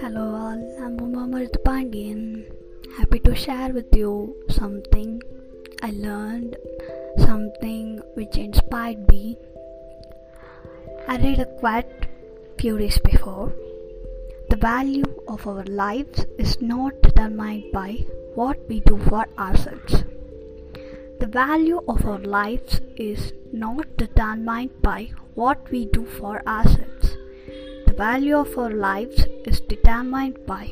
Hello all, I'm Mama Pandian. Happy to share with you something I learned, something which inspired me. I read a quote few days before. The value of our lives is not determined by what we do for ourselves. The value of our lives is not determined by what we do for ourselves. The value of our lives is determined by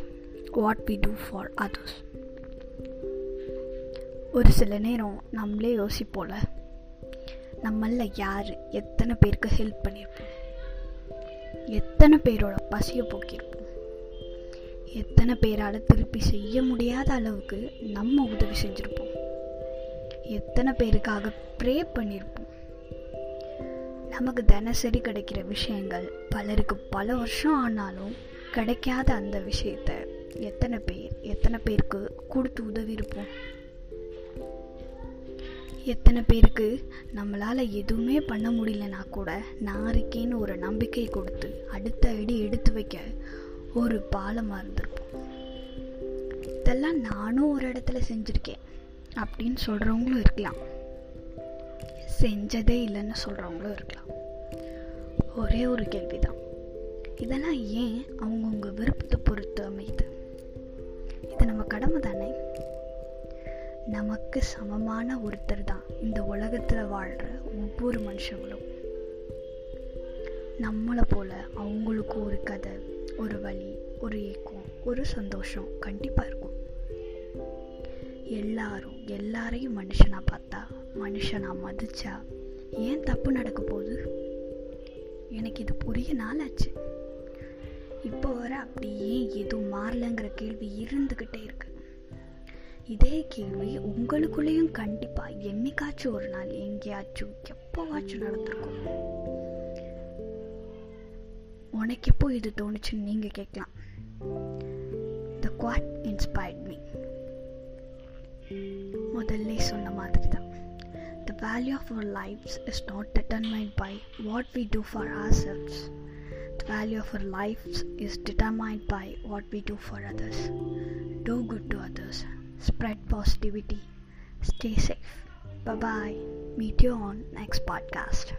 what we do for others. ஒரு சில நேரம் நம்மளே யோசிப்போல நம்மள யார் எத்தனை பேருக்கு help பண்ணியிருப்போம் எத்தனை பேரோட பசியை போக்கியிருப்போம் எத்தனை பேரால் திருப்பி செய்ய முடியாத அளவுக்கு நம்ம உதவி செஞ்சுருப்போம் எத்தனை பேருக்காக ப்ரே பண்ணியிருப்போம் நமக்கு தினசரி கிடைக்கிற விஷயங்கள். பலருக்கு பல வருஷம் ஆனாலும் கிடைக்காத அந்த விஷயத்த எத்தனை பேர் எத்தனை பேருக்கு கொடுத்து உதவி இருப்போம் எத்தனை பேருக்கு நம்மளால் எதுவுமே பண்ண முடியலனா கூட நான் இருக்கேன்னு ஒரு நம்பிக்கை கொடுத்து அடுத்த அடி எடுத்து வைக்க ஒரு பாலமாக இருந்திருப்போம். இதெல்லாம் நானும் ஒரு இடத்துல செஞ்சுருக்கேன். அப்படின்னு சொல்கிறவங்களும் இருக்கலாம். செஞ்சதே இல்லைன்னு சொல்கிறவங்களும் இருக்கலாம். ஒரே ஒரு கேள்வி தான் இதெல்லாம் ஏன் அவங்கவுங்க விருப்பத்தை பொறுத்து அமையுது? இது நம்ம கடமை தானே? நமக்கு சமமான ஒருத்தர் தான் இந்த உலகத்தில் வாழ்கிற ஒவ்வொரு மனுஷங்களும். நம்மளை போல அவங்களுக்கும் ஒரு கதை ஒரு வழி ஒரு ஏக்கம் ஒரு சந்தோஷம் கண்டிப்பாக இருக்கும். எல்லாரும் எல்லாரையும் மனுஷனாக பார்த்தா நான் மதிச்சா ஏன் தப்பு நடக்க போகுது? எனக்கு இது புரிய நாளாச்சு. இப்போ வர அப்படியே எதுவும் மாறலங்கிற கேள்வி இருந்துக்கிட்டே இருக்கு. இதே கேள்வி உங்களுக்குள்ளேயும் கண்டிப்பாக என்னைக்காச்சும் ஒரு நாள் எங்கேயாச்சும் எப்போவாச்சும் நடந்திருக்கும். உனக்கு எப்போ இது தோணுச்சுன்னு நீங்கள் கேட்கலாம். த குவாட் இன்ஸ்பயர்ட் மீ முதல்ல சொன்ன மாதிரி தான். The value of our lives is not determined by what we do for ourselves. The value of our lives is determined by what we do for others. Do good to others. Spread positivity. Stay safe. Bye bye. Meet you on next podcast.